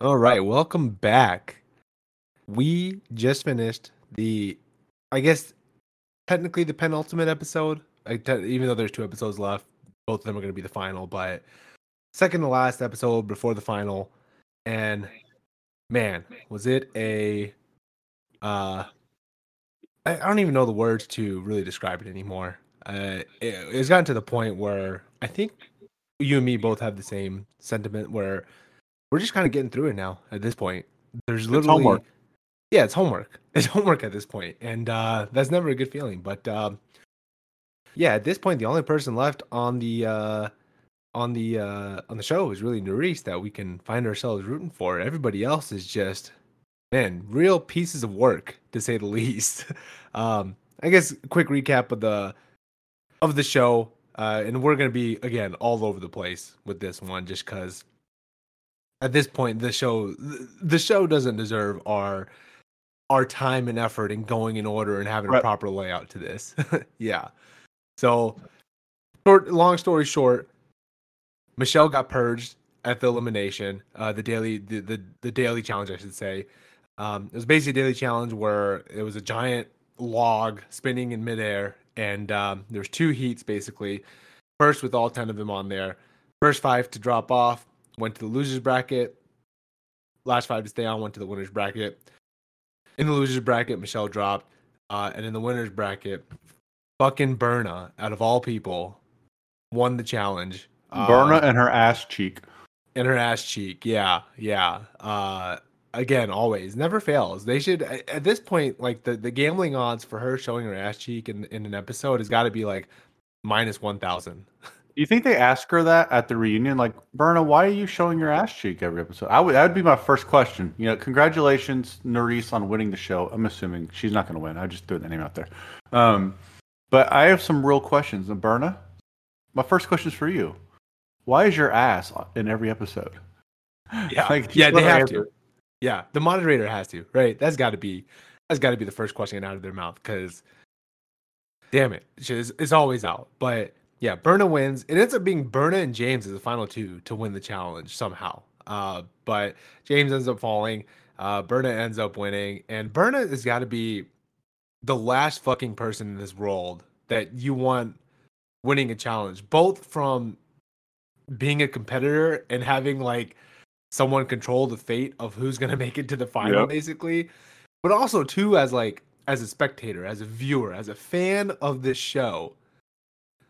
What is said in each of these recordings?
All right, welcome back. We just finished the, I guess, technically the penultimate episode. Like, te- even though there's two episodes left, both of them are going to be the final. But second to last episode before the final, and man, was it a, uh, I, I don't even know the words to really describe it anymore. Uh, it, it's gotten to the point where I think you and me both have the same sentiment where we're just kind of getting through it now at this point. There's literally homework. Yeah, it's homework. It's homework at this point, and uh, that's never a good feeling. But um, yeah, at this point, the only person left on the uh, on the uh, on the show is really Nurys that we can find ourselves rooting for. Everybody else is just man, real pieces of work to say the least. um, I guess quick recap of the of the show, uh, and we're gonna be again all over the place with this one, just because at this point the show the show doesn't deserve our our time and effort in going in order and having Right. a proper layout to this. yeah. So short long story short, Michelle got purged at the elimination, uh the daily the the, the daily challenge I should say. Um it was basically a daily challenge where it was a giant log spinning in midair and um there's two heats basically. First with all 10 of them on there. First 5 to drop off went to the losers bracket. Last 5 to stay on went to the winners bracket. In the losers bracket, Michelle dropped. Uh, and in the winners bracket, fucking Berna, out of all people, won the challenge. Uh, Berna and her ass cheek. in her ass cheek. Yeah, yeah. Uh, again, always never fails. They should at at this point, like the, the gambling odds for her showing her ass cheek in, in an episode has got to be like minus one thousand. Do you think they ask her that at the reunion? Like, Berna, why are you showing your ass cheek every episode? I would. That would be my first question. You know, congratulations, Nurys, on winning the show. I'm assuming she's not going to win. I just threw the name out there. Um, but I have some real questions. And Berna, my first question is for you. Why is your ass in every episode? Yeah, Like, yeah, they have answer. to. Yeah, the moderator has to, right? That's got to be that's got to be the first question out of their mouth because, damn it, it's, it's always out. But yeah, Berna wins. It ends up being Berna and James as the final two to win the challenge somehow. Uh, but James ends up falling. Uh, Berna ends up winning, and Berna has got to be the last fucking person in this world that you want winning a challenge, both from being a competitor and having like someone control the fate of who's gonna make it to the final, Yep. basically. But also too as like as a spectator, as a viewer, as a fan of this show,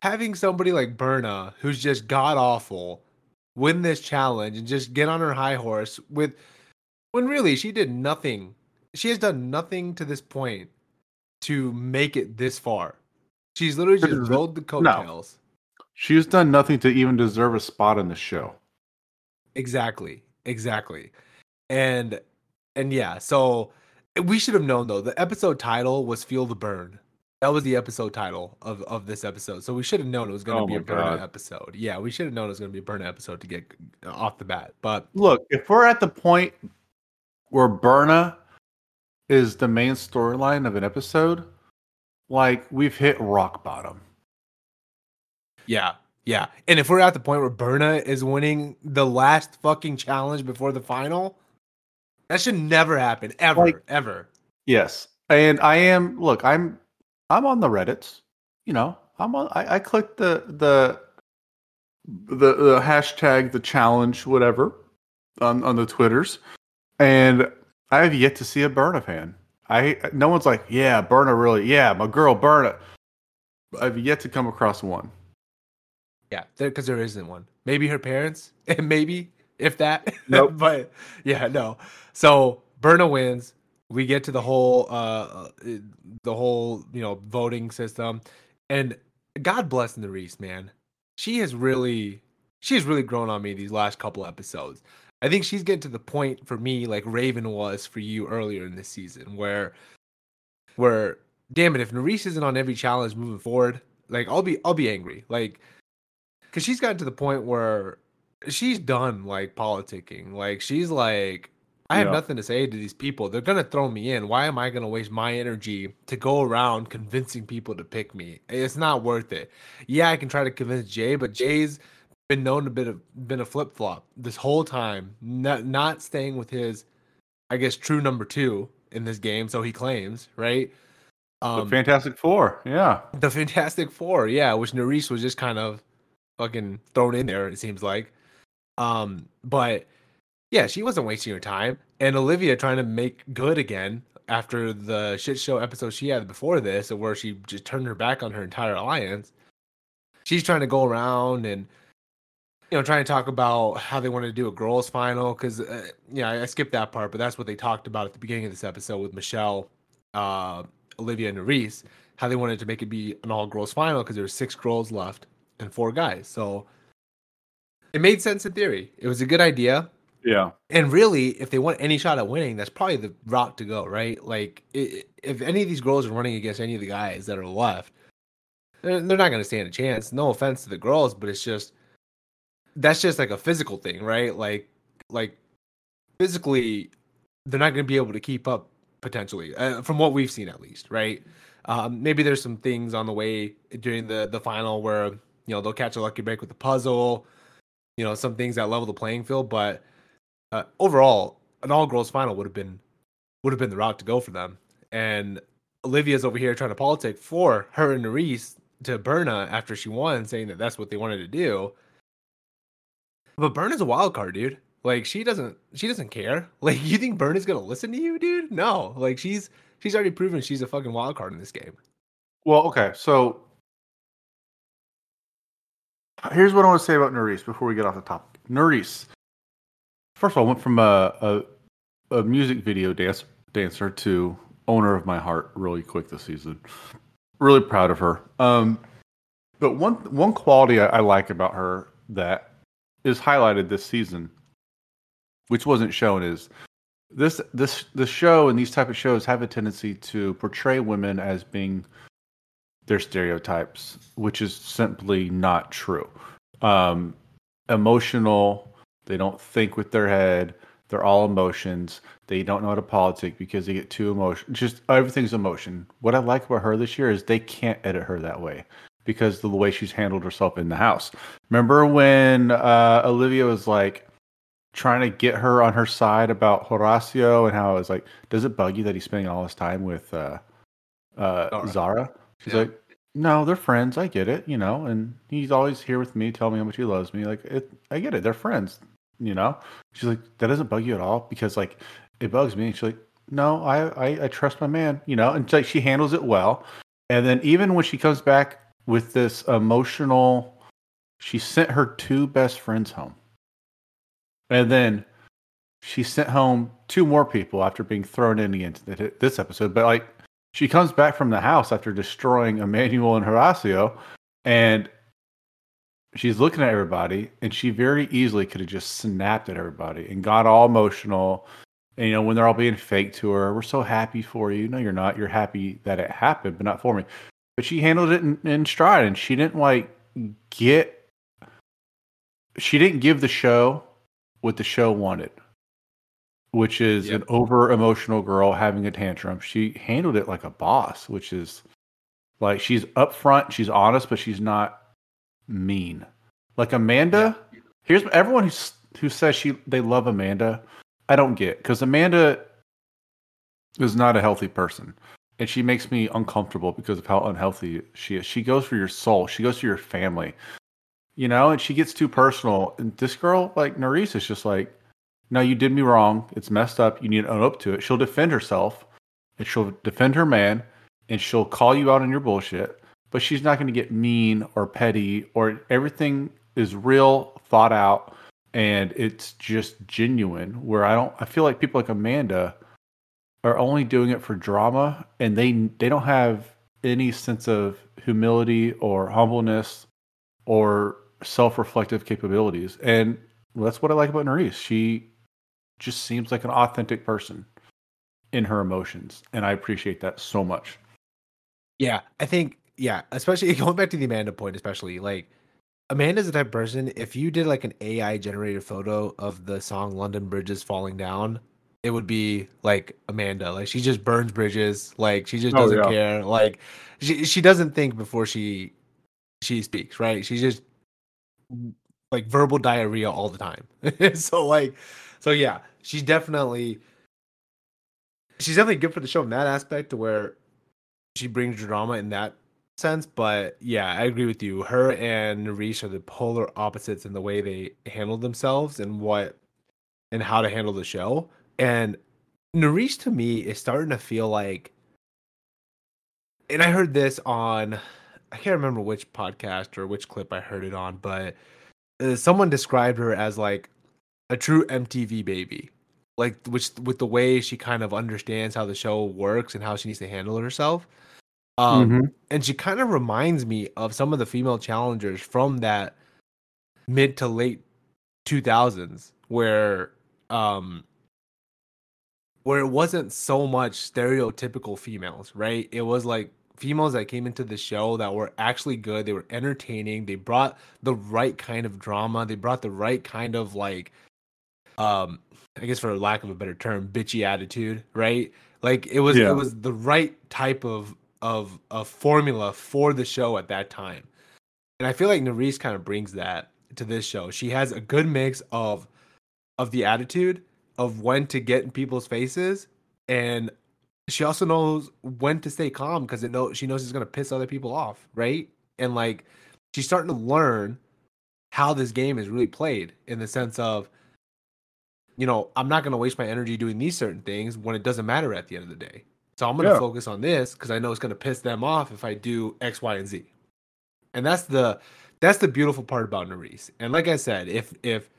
having somebody like Berna who's just god awful win this challenge and just get on her high horse with when really she did nothing. She has done nothing to this point to make it this far. She's literally just rolled the coattails. She's done nothing to even deserve a spot in the show. Exactly. Exactly. And and yeah, so we should have known though. The episode title was Feel the Burn. That was the episode title of, of this episode. So we should have known it was going to Oh be a Burn episode. Yeah, we should have known it was going to be a Burn episode to get off the bat. But Look, if we're at the point where Berna is the main storyline of an episode, like we've hit rock bottom. yeah, yeah. And if we're at the point where Berna is winning the last fucking challenge before the final, that should never happen. Ever. Like- ever. Yes, and I am. Look, I'm. I'm on the Reddits. You know, I'm on. I, I clicked the the the the hashtag the challenge whatever on on the twitters, and I have yet to see a Berna fan. I no one's like, yeah, Berna really, yeah, my girl Berna. I've yet to come across one. Yeah, because there isn't one. Maybe her parents, and maybe if that. Nope. but yeah, no. So Berna wins. We get to the whole, uh, uh, the whole, you know, voting system, and God bless Nurys, man. She has really, she has really grown on me these last couple episodes. I think she's getting to the point for me, like Raven was for you earlier in this season, where, where, damn it, if Nurys isn't on every challenge moving forward, like I'll be, I'll be angry, like because she's gotten to the point where she's done like politicking. Like she's like, I have Yeah. nothing to say to these people. They're gonna throw me in. Why am I gonna waste my energy to go around convincing people to pick me? It's not worth it. Yeah, I can try to convince Jay, but Jay's been known to been a, been a flip flop this whole time, not not staying with his, I guess, true number two in this game. So he claims, right? Um, the Fantastic Four, yeah, the Fantastic Four, yeah, which Nurys was just kind of fucking thrown in there. It seems like, um, but yeah, she wasn't wasting her time, and Olivia trying to make good again after the shit show episode she had before this, where she just turned her back on her entire alliance. She's trying to go around and you know trying to talk about how they wanted to do a girls final because uh, yeah I, I skipped that part, but that's what they talked about at the beginning of this episode with Michelle, uh, Olivia, and Nurys. How they wanted to make it be an all girls final because there were six girls left and four guys. So it made sense in theory. It was a good idea. Yeah. And really, if they want any shot at winning, that's probably the route to go, right? Like, if any of these girls are running against any of the guys that are left, they're, they're not going to stand a chance. No offense to the girls, but it's just that's just like a physical thing, right? Like, like physically, they're not going to be able to keep up potentially, uh, from what we've seen at least, right? Um, maybe there's some things on the way during the the final where you know they'll catch a lucky break with the puzzle, you know, some things that level the playing field, but uh, overall, an all girls final would have been would have been the route to go for them. And Olivia's over here trying to politic for her and Nurys to Berna after she won, saying that that's what they wanted to do. But Berna's a wild card, dude. Like she doesn't she doesn't care. Like you think Berna's gonna listen to you, dude? No. Like she's she's already proven she's a fucking wild card in this game. Well, okay, so here's what I want to say about Nurys before we get off the topic. Nurys first of all, I went from a, a, a music video dance, dancer to owner of my heart really quick this season. Really proud of her. Um, but one one quality I, I like about her that is highlighted this season, which wasn't shown, is this this the show and these type of shows have a tendency to portray women as being their stereotypes, which is simply not true. Um, emotional, they don't think with their head. They're all emotions. They don't know how to politic because they get too emotional. Just everything's emotion. What I like about her this year is they can't edit her that way because of the way she's handled herself in the house. Remember when uh, Olivia was like trying to get her on her side about Horacio and how it was like, does it bug you that he's spending all his time with uh, uh, Zara? She's yeah. like, no, they're friends. I get it, you know, and he's always here with me, telling me how much he loves me. Like, it, I get it. They're friends you know? She's like that doesn't bug you at all because like it bugs me. And she's like no I, I i trust my man you know? And like she handles it well. And then even when she comes back with this emotional she sent her two best friends home. And then she sent home two more people after being thrown in into this episode. But like she comes back from the house after destroying Emmanuel and Horacio. And she's looking at everybody and she very easily could have just snapped at everybody and got all emotional. And you know when they're all being fake to her we're so happy for you. No you're not. You're happy that it happened but not for me. But she handled it in, in stride and she didn't like get she didn't give the show what the show wanted which is yep. an over emotional girl having a tantrum. She handled it like a boss which is like she's upfront she's honest but she's not mean. Like Amanda, yeah. here's everyone who who says she they love Amanda. I don't get because Amanda is not a healthy person, and she makes me uncomfortable because of how unhealthy she is. She goes for your soul. She goes for your family, you know, and she gets too personal. And this girl, like Nurys, is just like, no, you did me wrong. It's messed up. You need to own up to it. She'll defend herself, and she'll defend her man, and she'll call you out on your bullshit but she's not going to get mean or petty or everything is real thought out and it's just genuine where i don't i feel like people like amanda are only doing it for drama and they they don't have any sense of humility or humbleness or self-reflective capabilities and that's what i like about Nurys. she just seems like an authentic person in her emotions and i appreciate that so much yeah i think yeah, especially going back to the Amanda point, especially like Amanda's the type of person. If you did like an AI generated photo of the song "London Bridges Falling Down," it would be like Amanda. Like she just burns bridges. Like she just oh, doesn't oh, yeah. care. Like she she doesn't think before she she speaks. Right? She just like verbal diarrhea all the time. so like, so yeah, she's definitely she's definitely good for the show in that aspect to where she brings drama in that sense. But yeah, I agree with you. Her and Nurys are the polar opposites in the way they handle themselves and what and how to handle the show. And Nurys to me is starting to feel like and I heard this on I can't remember which podcast or which clip I heard it on, but uh, someone described her as like a true MTV baby. Like which with the way she kind of understands how the show works and how she needs to handle herself. Um Mhm. and she kind of reminds me of some of the female challengers from that mid to late 2000s where um where it wasn't so much stereotypical females, right? It was like females that came into the show that were actually good. They were entertaining. They brought the right kind of drama. They brought the right kind of like um I guess for lack of a better term, bitchy attitude, right? Like it was Yeah. it was the right type of of a formula for the show at that time. And I feel like Nurys kind of brings that to this show. She has a good mix of of the attitude of when to get in people's faces and she also knows when to stay calm because it know she knows she's gonna piss other people off, right? And like she's starting to learn how this game is really played in the sense of you know, I'm not gonna waste my energy doing these certain things when it doesn't matter at the end of the day. So I'm gonna Yeah. focus on this because I know it's gonna piss them off if I do X, Y, and Z. And that's the that's the beautiful part about Nurys. And like I said, if if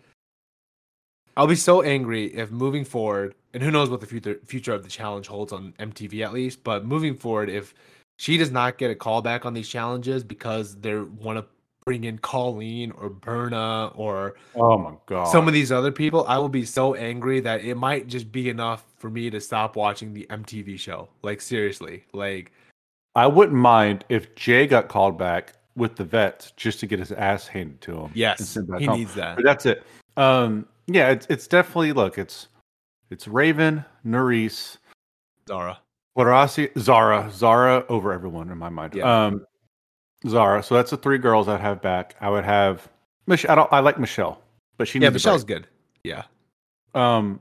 I'll be so angry if moving forward, and who knows what the future future of the challenge holds on MTV at least, but moving forward, if she does not get a call back on these challenges because they want to bring in Colleen or Berna or Oh my god. some of these other people, I will be so angry that it might just be enough for me to stop watching the MTV show. Like seriously, like I wouldn't mind if Jay got called back with the vets just to get his ass handed to him. yes, he home. needs that. But that's it. Um, yeah, it's it's definitely look. It's it's Raven, Nurys, Zara. Zara, Zara over everyone in my mind. Yeah. Um, Zara. So that's the three girls I'd have back. I would have Mich- I don't. I like Michelle, but she Yeah, Michelle's good. Yeah. Um,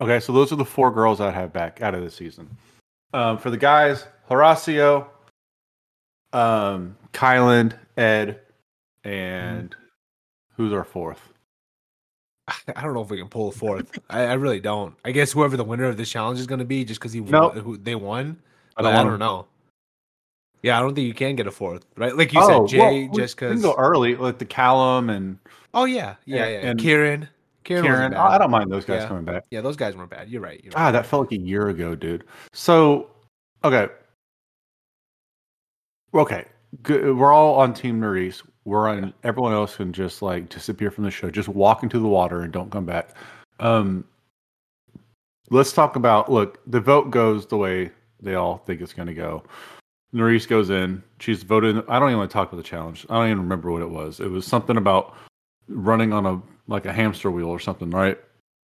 okay, so those are the four girls I'd have back out of the season. Um, for the guys, Horacio, um, Kyland, Ed, and who's our fourth? I don't know if we can pull a fourth. I, I really don't. I guess whoever the winner of this challenge is going to be, just because he No. won, who they won. I But I don't know. Yeah, I don't think you can get a fourth, right? Like you oh, said, Jay, well, we just can because. go early, like the Callum and Oh yeah, yeah, yeah. and Kieran, Kieran, Kieran. I don't mind those guys Yeah. coming back. Yeah, those guys weren't bad. You're right. You're right. Ah, that felt like a year ago, dude. So, okay, okay, good. we're all on Team Nurys. We're on. Everyone else can just like disappear from the show. Just walk into the water and don't come back. Um, let's talk about. Look, the vote goes the way they all think it's going to go. Nurys goes in. She's voted. I don't even want to talk about the challenge. I don't even remember what it was. It was something about running on a like a hamster wheel or something, right?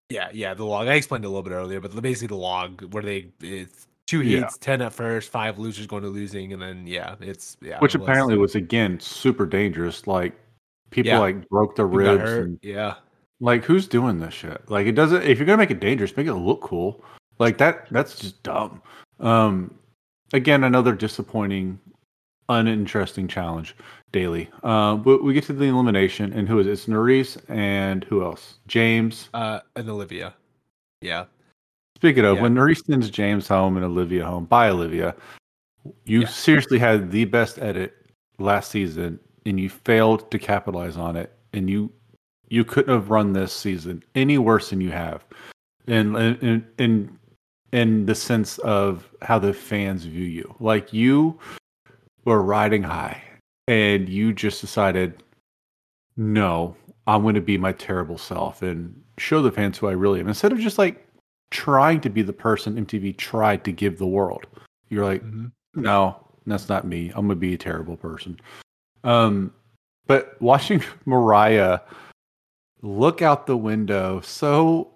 Yeah, yeah. The log. I explained a little bit earlier, but basically the log where they it's two Yeah. heats, ten at first, five losers going to losing, and then yeah, it's yeah. which it was- apparently was again super dangerous. Like people Yeah. like broke their people ribs. And, Yeah, like who's doing this shit? Like it doesn't. If you're gonna make it dangerous, make it look cool. Like that. That's just dumb. Um, again, another disappointing, uninteresting challenge daily. Uh, but we get to the elimination, and who is it? It's Nurys and who else? James. uh, and Olivia. Yeah, Speaking of, Yeah. when Nurys sends James home and Olivia home, bye Olivia. You Yeah. seriously had the best edit last season, and you failed to capitalize on it, and you you couldn't have run this season any worse than you have, and and in in the sense of how the fans view you. Like you were riding high, and you just decided, no, I'm going to be my terrible self and show the fans who I really am. Instead of just like trying to be the person MTV tried to give the world, you're like, Mhm. no, that's not me. I'm going to be a terrible person. Um, but watching Mariah look out the window, so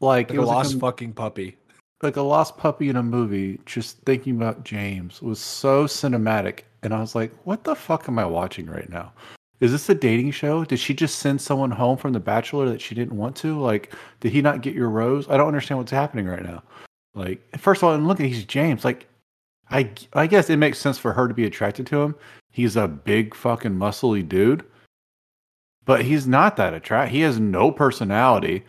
like, like a was like lost a- fucking puppy. like a lost puppy in a movie, just thinking about James was so cinematic. And I was like, what the fuck am I watching right now? is this a dating show? Did she just send someone home from the Bachelor that she didn't want to? Like, did he not get your rose? I don't understand what's happening right now. Like, first of all, and look at he's James. Like, I I guess it makes sense for her to be attracted to him. He's a big fucking muscly dude, but he's not that attract. He has no personality.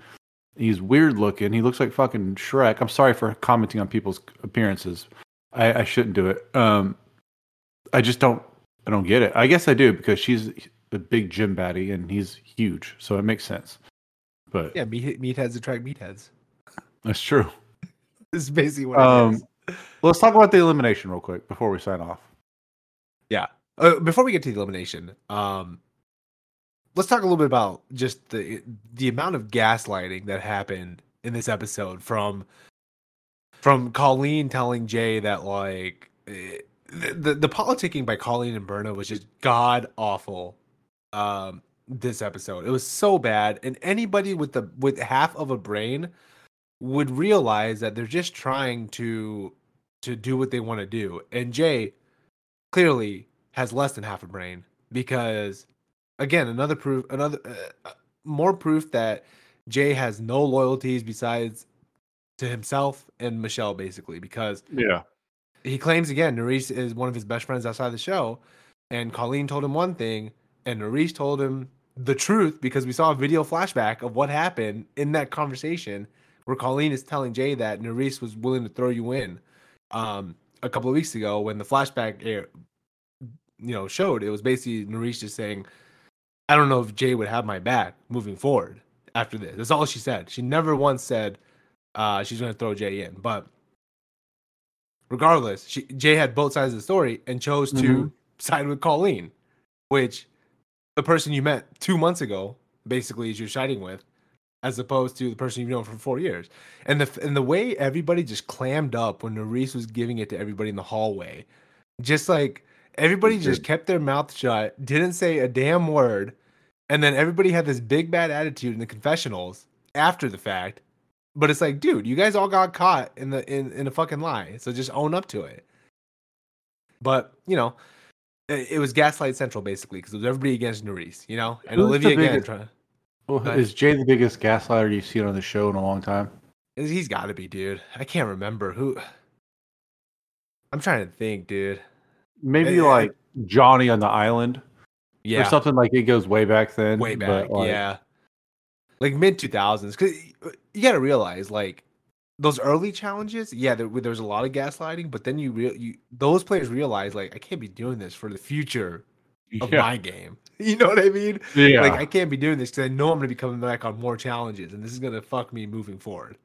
He's weird looking. He looks like fucking Shrek. I'm sorry for commenting on people's appearances. I, I shouldn't do it. Um, I just don't. I don't get it. I guess I do because she's a big gym baddie and he's huge, so it makes sense. But Yeah, meat, meatheads attract meatheads. that's true. This is basically what Um, it is. Let's talk about the elimination real quick before we sign off. Yeah. Uh, before we get to the elimination, um, let's talk a little bit about just the the amount of gaslighting that happened in this episode from from Colleen telling Jay that like eh, the the, the politicking by Colleen and Berna was just god awful. Um, this episode it was so bad, and anybody with the with half of a brain would realize that they're just trying to to do what they want to do, and Jay clearly has less than half a brain because again another proof another uh, more proof that Jay has no loyalties besides to himself and Michelle basically because Yeah. he claims again Nurys is one of his best friends outside the show and Colleen told him one thing and Nurys told him the truth because we saw a video flashback of what happened in that conversation where Colleen is telling Jay that Nurys was willing to throw you in um a couple of weeks ago when the flashback air, you know showed it was basically Nurys just saying I don't know if Jay would have my back moving forward after this. That's all she said. She never once said uh, she's going to throw Jay in. But regardless, she, Jay had both sides of the story and chose to Mhm. side with Colleen, which the person you met two months ago basically is you're siding with, as opposed to the person you've known for four years. And the and the way everybody just clammed up when Nurys was giving it to everybody in the hallway, just like everybody just kept their mouth shut, didn't say a damn word, and then everybody had this big bad attitude in the confessionals after the fact. But it's like, dude, you guys all got caught in the in, in a fucking lie. So just own up to it. But, you know, it, it was Gaslight Central basically because it was everybody against Nurys, you know? And Who's Olivia again trying Well, is Jay the biggest gaslighter you've seen on the show in a long time? he's got to be, dude. I can't remember who I'm trying to think, dude. Maybe Eh, like Johnny on the island Yeah. or something like it goes way back then. way but, back like, yeah like mid 2000s because you got to realize like those early challenges yeah there, there was a lot of gaslighting but then you real you those players realize like i can't be doing this for the future of Yeah. my game you know what i mean yeah. like i can't be doing this because i know i'm going to be coming back on more challenges and this is going to fuck me moving forward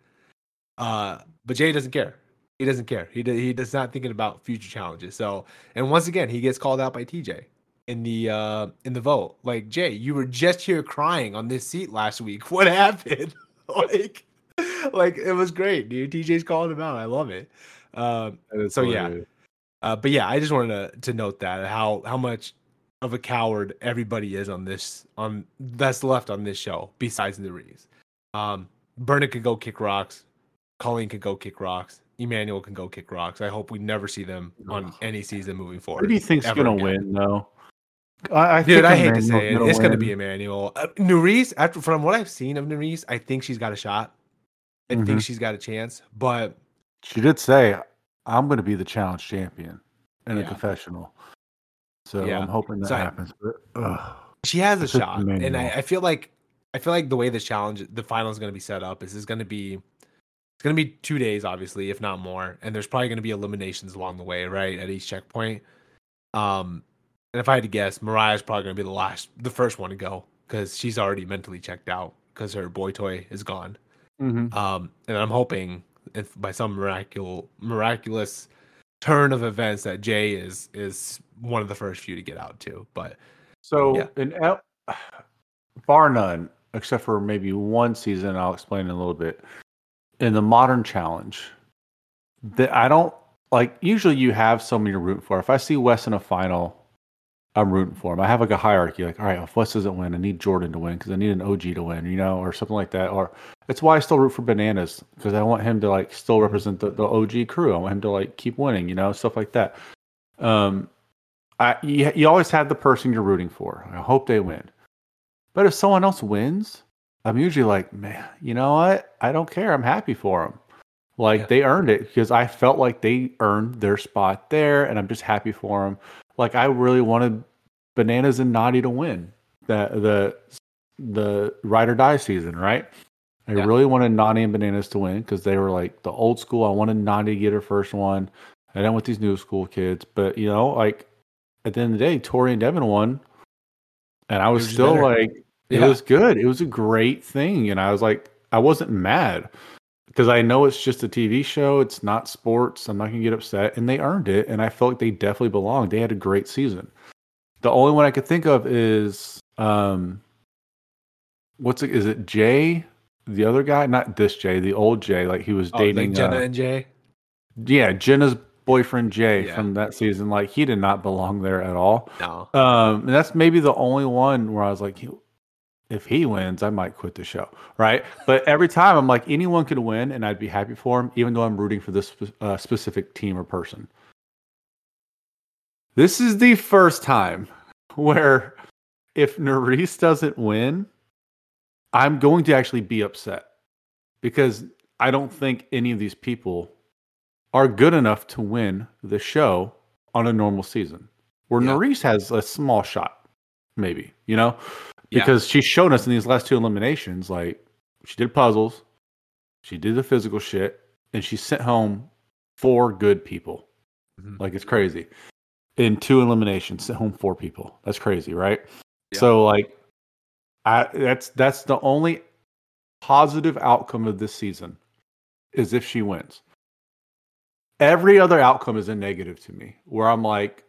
uh but jay doesn't care he doesn't care. He, do, he does not thinking about future challenges. So and once again he gets called out by tj in the uh in the vote. Like jay you were just here crying on this seat last week. What happened? Like like it was great dude. Tj's calling him out. I love it. Um so, yeah. uh, but yeah, I just wanted to, to note that how how much of a coward everybody is on this on that's left on this show besides the Reeves. Um, Burnett could go kick rocks, Colleen could go kick rocks, Emmanuel can go kick rocks. I hope we never see them on any season moving forward. Who do you think's ever gonna again. win though? I, I Dude, think I hate to say it. It's gonna be Emmanuel. Uh, Nurys, after from what I've seen of Nurys, I think she's got a shot. I Mhm. think she's got a chance, but She did say, "I'm going to be the challenge champion in a Yeah. confessional." So Yeah. I'm hoping that So I- happens. But she has a It's just shot, and I, I feel like I feel like the way this challenge, the final is going to be set up, is is going to be it's going to be two days, obviously, if not more, and there's probably going to be eliminations along the way, right, at each checkpoint. Um, and if I had to guess, Mariah's probably going to be the last, the first one to go because she's already mentally checked out because her boy toy is gone. Mhm. Um, and I'm hoping if by some miraculous miraculous turn of events that Jay is is one of the first few to get out too. But So Yeah. in L- bar none, except for maybe one season, I'll explain in a little bit. In the modern challenge, that I don't like. Usually, you have someone you're rooting for. If I see Wes in a final, I'm rooting for him. I have like a hierarchy. Like, all right, if Wes doesn't win, I need Jordan to win because I need an OG to win, you know, or something like that. Or it's why I still root for Bananas because I want him to like still represent the, the OG crew. I want him to like keep winning, you know, stuff like that. Um, I, you, you always have the person you're rooting for. I hope they win. But if someone else wins, I'm usually like, man, you know what? I don't care. I'm happy for them. Like Yeah. they earned it because I felt like they earned their spot there, and I'm just happy for them. Like I really wanted Bananas and Nany to win the the the ride or die season, right? I Yeah. really wanted Nany and Bananas to win because they were like the old school. I wanted Nany to get her first one. I didn't want these new school kids, but you know, like at the end of the day, Tori and Devin won, and I was was still better. like, it Yeah. was good. It was a great thing, and I was like, I wasn't mad because I know it's just a TV show. It's not sports. I'm not gonna get upset, and they earned it, and I felt like they definitely belonged. They had a great season. The only one I could think of is um, what's it? Is it Jay? The other guy, not this Jay, the old Jay, like he was Oh, dating like Jenna uh, and Jay. yeah, Jenna's boyfriend Jay Yeah. from that season. Like he did not belong there at all. No. Um, and that's maybe the only one where I was like, if he wins, I might quit the show, right? But every time I'm like, anyone could win, and I'd be happy for him, even though I'm rooting for this uh, specific team or person. This is the first time where if Nurys doesn't win, I'm going to actually be upset because I don't think any of these people are good enough to win the show on a normal season. Where Yeah. Nurys has a small shot, maybe, you know, Yeah. because she's shown us in these last two eliminations, like she did puzzles, she did the physical shit, and she sent home four good people. Mhm. Like it's crazy. In two eliminations, sent home four people. That's crazy, right? Yeah. So like, I that's that's the only positive outcome of this season is if she wins. Every other outcome is a negative to me, where I'm like,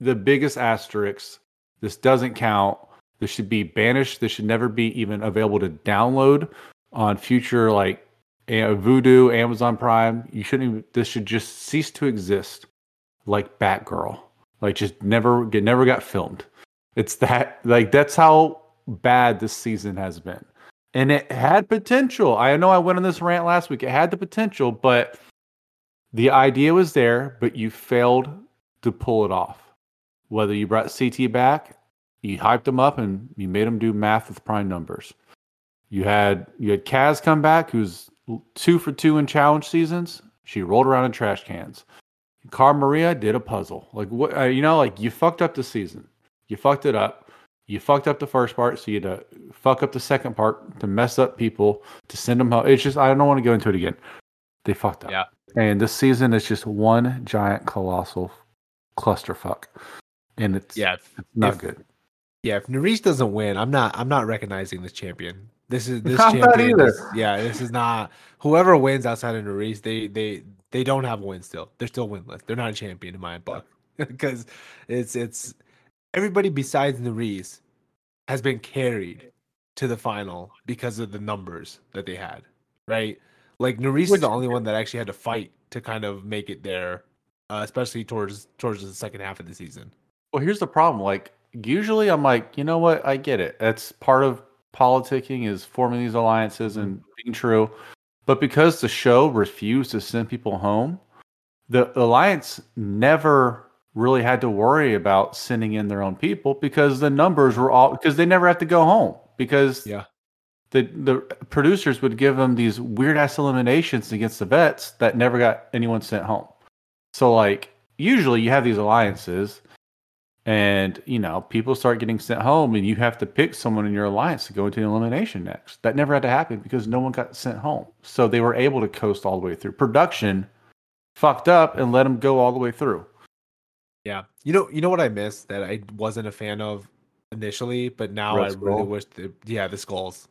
the biggest asterisk. This doesn't count. This should be banished. This should never be even available to download on future like Vudu, Amazon Prime. You shouldn't. Even, this should just cease to exist, like Batgirl. Like just never get never got filmed. It's that like that's how bad this season has been, and it had potential. I know I went on this rant last week. It had the potential, but the idea was there, but you failed to pull it off. Whether you brought CT back, you hyped them up, and you made them do math with prime numbers. You had you had Kaz come back, who's two for two in challenge seasons. She rolled around in trash cans. Car Maria did a puzzle. Like what uh, you know, like you fucked up the season. You fucked it up. You fucked up the first part, so you had to fuck up the second part to mess up people to send them home. It's just I don't want to go into it again. They fucked up. Yeah. And this season is just one giant colossal clusterfuck, and it's Yeah. if- not if- good. Yeah, if Nurys doesn't win, I'm not I'm not recognizing this champion. This is this I'm not champion. either. is- yeah, this is not whoever wins outside of Nurys, they they they don't have a win still. They're still winless. They're not a champion in my book. Because it's it's everybody besides Nurys has been carried to the final because of the numbers that they had. Right? Like Nurys is the only one that actually had to fight to kind of make it there, uh, especially towards towards the second half of the season. Well, here's the problem. Like, usually I'm like, you know what? I get it. That's part of politicking is forming these alliances and mm-hmm. being true. But because the show refused to send people home, the alliance never really had to worry about sending in their own people because the numbers were all because they never have to go home because Yeah. the the producers would give them these weird ass eliminations against the vets that never got anyone sent home. So like usually you have these alliances and you know people start getting sent home and you have to pick someone in your alliance to go into the elimination next. That never had to happen because no one got sent home. So they were able to coast all the way through. Production fucked up and let them go all the way through. Yeah. You know, you know what I missed that I wasn't a fan of initially, but now Red I really wish the yeah, the skulls.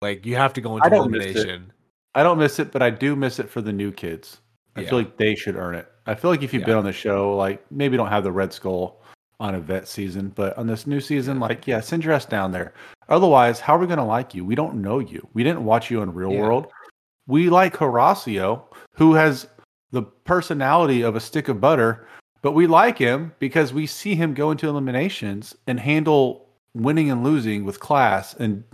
Like you have to go into I don't miss it. elimination. I don't miss it, but I do miss it for the new kids. I Yeah. feel like they should earn it. I feel like if you've Yeah. been on the show, like maybe don't have the Red Skull on a vet season, but on this new season, like yeah, send your ass down there. Otherwise, how are we gonna like you? We don't know you. We didn't watch you in real Yeah. world. We like Horacio, who has the personality of a stick of butter, but we like him because we see him go into eliminations and handle winning and losing with class and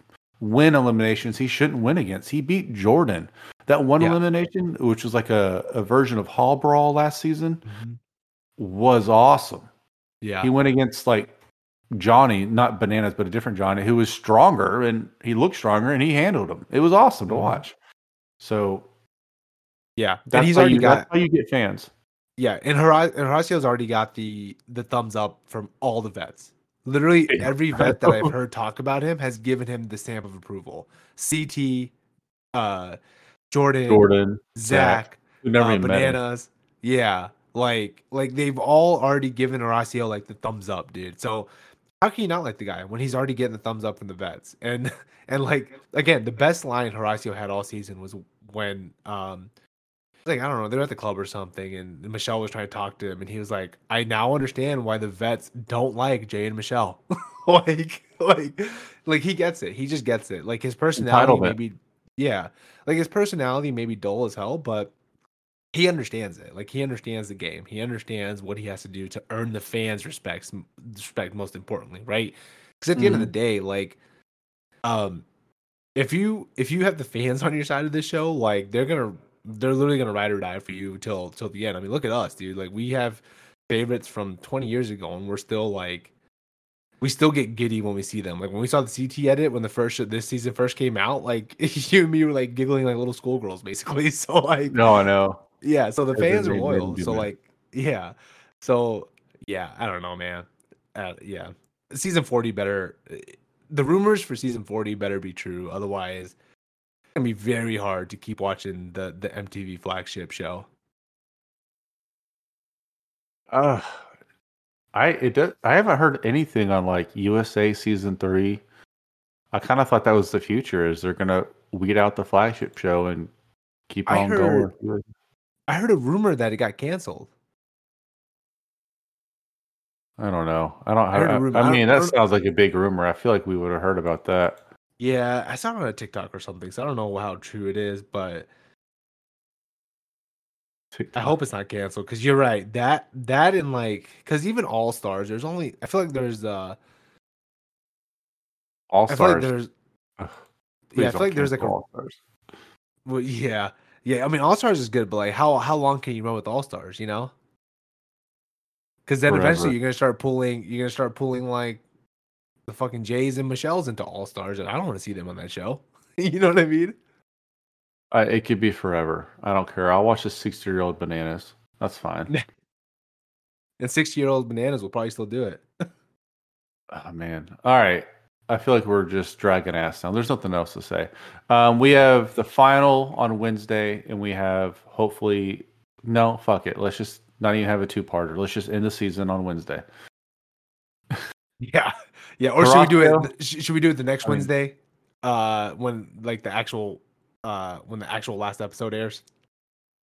win eliminations he shouldn't win against. He beat Jordan. That one Yeah. elimination, which was like a, a version of Hall Brawl last season, Mhm. was awesome. Yeah. He went against like Johnny, not bananas, but a different Johnny who was stronger and he looked stronger and he handled him. It was awesome to Mhm. watch. So yeah. that's And he's how already you, got that's how you get fans. Yeah, and and Horacio's already got the the thumbs up from all the vets. Literally every vet that I've heard talk about him has given him the stamp of approval. CT, uh, Jordan, Jordan, Zach, never uh, even met him. bananas. Yeah, like like they've all already given Horacio like the thumbs up, dude. So how can you not like the guy when he's already getting the thumbs up from the vets? And and like again, the best line Horacio had all season was when um like I don't know, they're at the club or something, and Michelle was trying to talk to him, and he was like, "I now understand why the vets don't like Jay and Michelle." like, like, like he gets it. He just gets it. Like his personality, maybe, yeah, like his personality may be dull as hell, but he understands it. Like he understands the game. He understands what he has to do to earn the fans' respects, respect most importantly, right? Because at the end of the day, like, um, if you if you have the fans on your side of this show, like they're gonna they're literally gonna ride or die for you till till the end. I mean, look at us, dude. Like we have favorites from 20 years ago, and we're still like we still get giddy when we see them. Like when we saw the CT edit when the first show, this season first came out, like you and me were like giggling like little schoolgirls, basically. So like No, I know. Yeah, so the fans are loyal. So that. like yeah, so yeah, I don't know, man. Uh, yeah, season 40 better. The rumors for season 40 better be true. Otherwise, it's gonna be very hard to keep watching the the MTV flagship show. Uh, I it does, I haven't heard anything on like USA season three. I kind of thought that was the future. Is they're gonna weed out the flagship show and keep I on heard- going? I heard a rumor that it got canceled. I don't know. I don't. I I, I, rumor. I I mean, that sounds like a big rumor. I feel like we would have heard about that. Yeah, I saw it on a TikTok or something, so I don't know how true it is, but I hope it's not canceled because you're right. That that and like because even All Stars, there's only I feel like there's uh All feel like stars. there's Ugh, yeah I feel like there's like a All Stars. well, yeah yeah I mean All Stars is good, but like how how long can you run with All Stars? You know, because then eventually you're gonna start pulling you're gonna start pulling like the fucking Jays and Michelle's into All Stars, and I don't want to see them on that show. you know what I mean? I, it could be forever. I don't care. I'll watch the sixty-year-old bananas. That's fine. And sixty year old bananas will probably still do it. Oh man. All right. I feel like we're just dragging ass now. There's nothing else to say. Um, we have the final on Wednesday, and we have hopefully no, fuck it. Let's just not even have a two parter. Let's just end the season on Wednesday. Yeah, yeah. Or should we do it? Should we do it the next I mean- Wednesday? Uh, when like the actual, uh, when the actual last episode airs.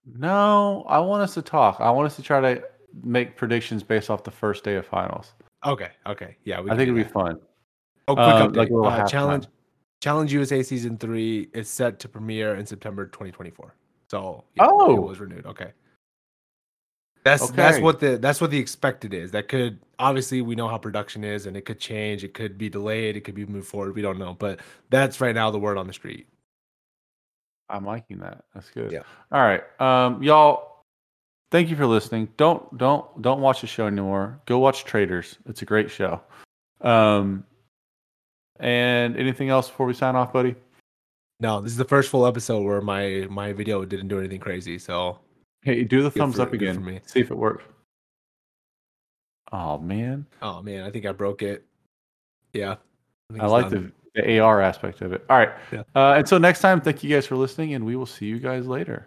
No, I want us to talk. I want us to try to make predictions based off the first day of finals. Okay, okay, yeah. We I think it'd be fun. Oh, quick um, update. like uh, challenge, challenge USA season three is set to premiere in September 2024. So yeah, Oh. it was renewed. Okay. That's that's what the that's what the expected is. That could obviously we know how production is, and it could change. It could be delayed. It could be moved forward. We don't know, but that's right now the word on the street. I'm liking that. That's good. Yeah. All right. Um, y'all, thank you for listening. Don't don't don't watch the show anymore. Go watch Traitors. It's a great show. Um, and anything else before we sign off, buddy? No, this is the first full episode where my my video didn't do anything crazy. So Hey, do the thumbs for- up good for again. me. See if it works. Oh man, oh man, I think I broke it. Yeah. think I like done. the, the AR aspect of it. All right. Yeah. Uh, until next time, thank you guys for listening, and we will see you guys later.